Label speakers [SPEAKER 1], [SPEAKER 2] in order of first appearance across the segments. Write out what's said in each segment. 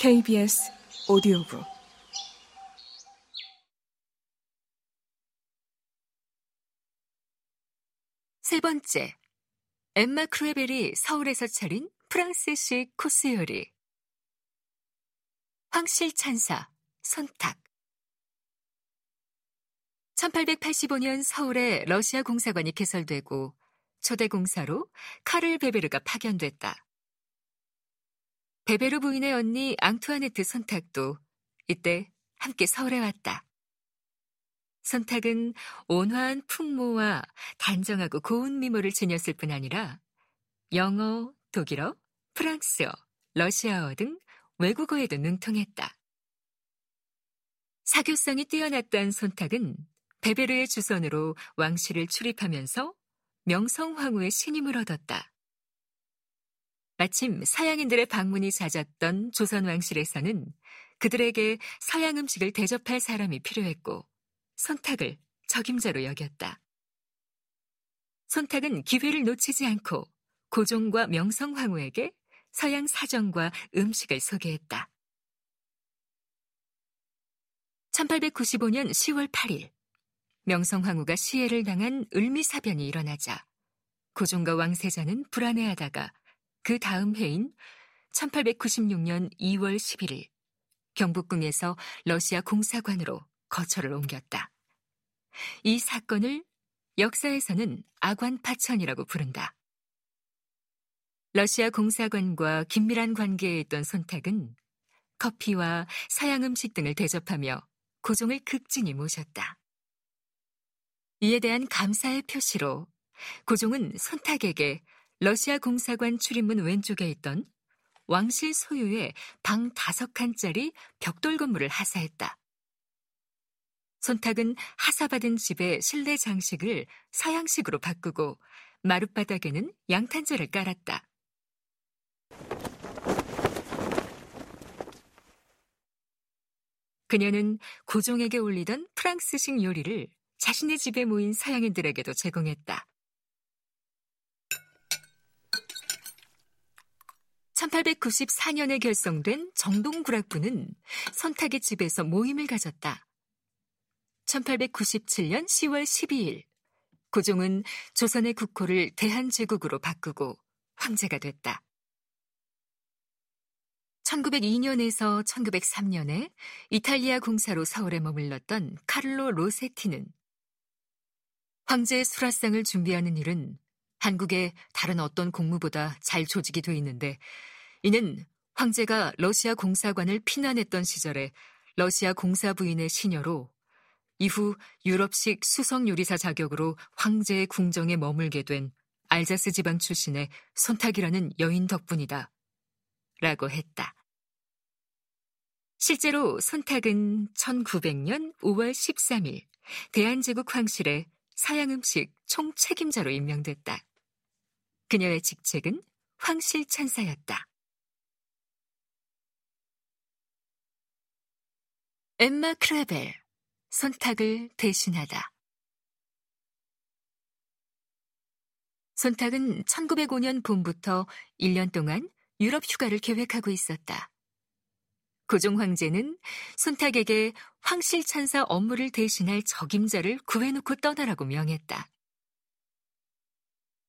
[SPEAKER 1] KBS 오디오북
[SPEAKER 2] 세 번째, 엠마 크레벨이 서울에서 차린 프랑스식 코스 요리. 황실 찬사, 선탁. 1885년 서울에 러시아 공사관이 개설되고 초대 공사로 카를 베베르가 파견됐다. 베베르 부인의 언니 앙투아네트 선탁도 이때 함께 서울에 왔다. 선탁은 온화한 풍모와 단정하고 고운 미모를 지녔을 뿐 아니라 영어, 독일어, 프랑스어, 러시아어 등 외국어에도 능통했다. 사교성이 뛰어났던 손탁은 베베르의 주선으로 왕실을 출입하면서 명성황후의 신임을 얻었다. 마침 서양인들의 방문이 잦았던 조선 왕실에서는 그들에게 서양 음식을 대접할 사람이 필요했고 손탁을 적임자로 여겼다. 손탁은 기회를 놓치지 않고 고종과 명성황후에게 서양 사정과 음식을 소개했다. 1895년 10월 8일 명성황후가 시해를 당한 을미사변이 일어나자 고종과 왕세자는 불안해하다가 그 다음 해인 1896년 2월 11일 경복궁에서 러시아 공사관으로 거처를 옮겼다. 이 사건을 역사에서는 아관파천이라고 부른다. 러시아 공사관과 긴밀한 관계에 있던 손탁은 커피와 서양 음식 등을 대접하며 고종을 극진히 모셨다. 이에 대한 감사의 표시로 고종은 손탁에게 러시아 공사관 출입문 왼쪽에 있던 왕실 소유의 방 다섯 칸짜리 벽돌 건물을 하사했다. 손탁은 하사받은 집의 실내 장식을 서양식으로 바꾸고 마룻바닥에는 양탄자를 깔았다. 그녀는 고종에게 올리던 프랑스식 요리를 자신의 집에 모인 서양인들에게도 제공했다. 1894년에 결성된 정동구락부는 선탁의 집에서 모임을 가졌다. 1897년 10월 12일, 고종은 조선의 국호를 대한제국으로 바꾸고 황제가 됐다. 1902년에서 1903년에 이탈리아 공사로 서울에 머물렀던 카를로 로세티는 황제의 수라상을 준비하는 일은 한국의 다른 어떤 공무보다 잘 조직이 돼 있는데 이는 황제가 러시아 공사관을 피난했던 시절에 러시아 공사 부인의 시녀로 이후 유럽식 수성 요리사 자격으로 황제의 궁정에 머물게 된 알자스 지방 출신의 손탁이라는 여인 덕분이다. 라고 했다. 실제로 손탁은 1900년 5월 13일 대한제국 황실의 서양 음식 총책임자로 임명됐다. 그녀의 직책은 황실 찬사였다. 엠마 크레벨, 손탁을 대신하다. 손탁은 1905년 봄부터 1년 동안 유럽 휴가를 계획하고 있었다. 고종 황제는 손탁에게 황실 찬사 업무를 대신할 적임자를 구해놓고 떠나라고 명했다.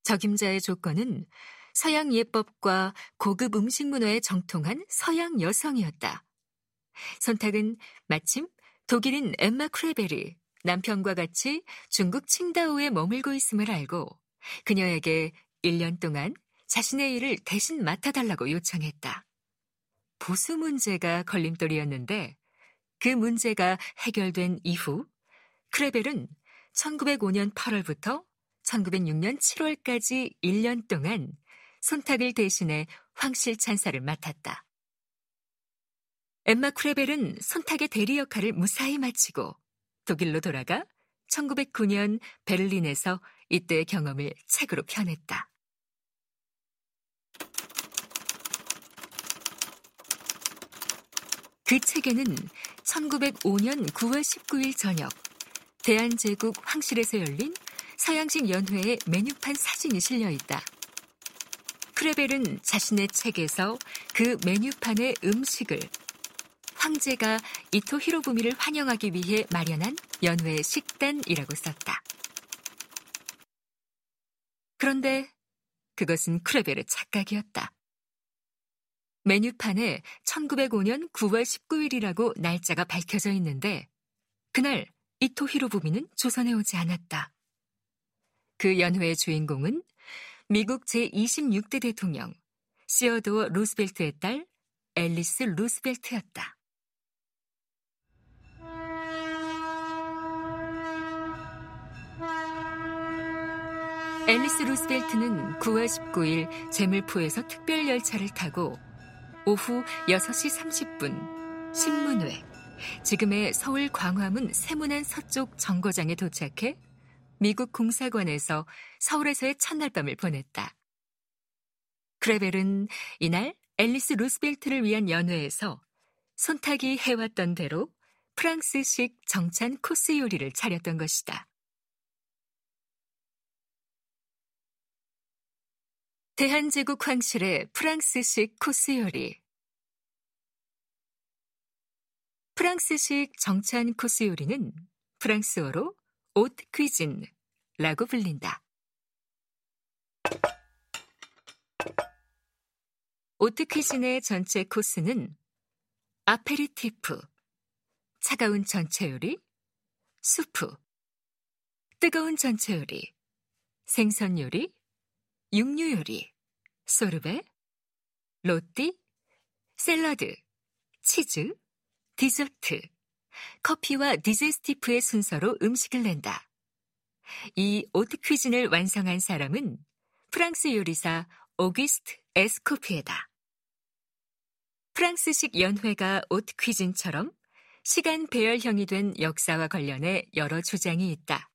[SPEAKER 2] 적임자의 조건은 서양 예법과 고급 음식 문화에 정통한 서양 여성이었다. 손탁은 마침 독일인 엠마 크레베리 남편과 같이 중국 칭다오에 머물고 있음을 알고 그녀에게 1년 동안 자신의 일을 대신 맡아달라고 요청했다. 보수 문제가 걸림돌이었는데 그 문제가 해결된 이후 크레벨은 1905년 8월부터 1906년 7월까지 1년 동안 손탁을 대신해 황실 찬사를 맡았다. 엠마 크레벨은 손탁의 대리 역할을 무사히 마치고 독일로 돌아가 1909년 베를린에서 이때의 경험을 책으로 펴냈다. 그 책에는 1905년 9월 19일 저녁 대한제국 황실에서 열린 서양식 연회의 메뉴판 사진이 실려 있다. 프레벨은 자신의 책에서 그 메뉴판의 음식을 황제가 이토 히로부미를 환영하기 위해 마련한 연회 식단이라고 썼다. 그런데 그것은 크레벨의 착각이었다. 메뉴판에 1905년 9월 19일이라고 날짜가 밝혀져 있는데 그날 이토 히로부미는 조선에 오지 않았다. 그 연회의 주인공은 미국 제26대 대통령 시어도어 루스벨트의 딸 앨리스 루스벨트였다. 앨리스 루스벨트는 9월 19일 제물포에서 특별 열차를 타고 오후 6시 30분 신문회, 지금의 서울 광화문 세문안 서쪽 정거장에 도착해 미국 공사관에서 서울에서의 첫날 밤을 보냈다. 크레벨은 이날 앨리스 루스벨트를 위한 연회에서 손탁이 해왔던 대로 프랑스식 정찬 코스 요리를 차렸던 것이다. 대한제국 황실의 프랑스식 코스 요리. 프랑스식 정찬 코스 요리는 프랑스어로 haute cuisine라고 불린다. haute cuisine의 전체 코스는 apéritif, 차가운 전채 요리, 수프, 뜨거운 전채 요리, 생선 요리, 육류 요리, 소르베, rôti, 샐러드, 치즈, 디저트, 커피와 digestif의 순서로 음식을 낸다. 이 haute cuisine을 완성한 사람은 프랑스 요리사 오귀스트 에스코피에다. 프랑스식 연회가 haute cuisine처럼 시간 배열형이 된 역사와 관련해 여러 주장이 있다.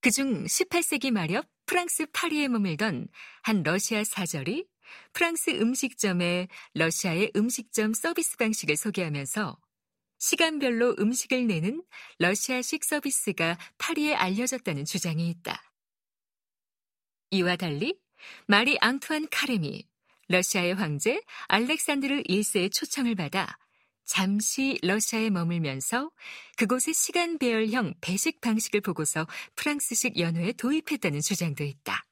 [SPEAKER 2] 그중 18세기 말엽 프랑스 파리에 머물던 한 러시아 사절이 프랑스 음식점에 러시아의 음식점 서비스 방식을 소개하면서 시간별로 음식을 내는 러시아식 서비스가 파리에 알려졌다는 주장이 있다. 이와 달리 마리 앙투안 카레미, 러시아의 황제 알렉산드르 1세의 초청을 받아 잠시 러시아에 머물면서 그곳의 시간 배열형 배식 방식을 보고서 프랑스식 연회에 도입했다는 주장도 있다.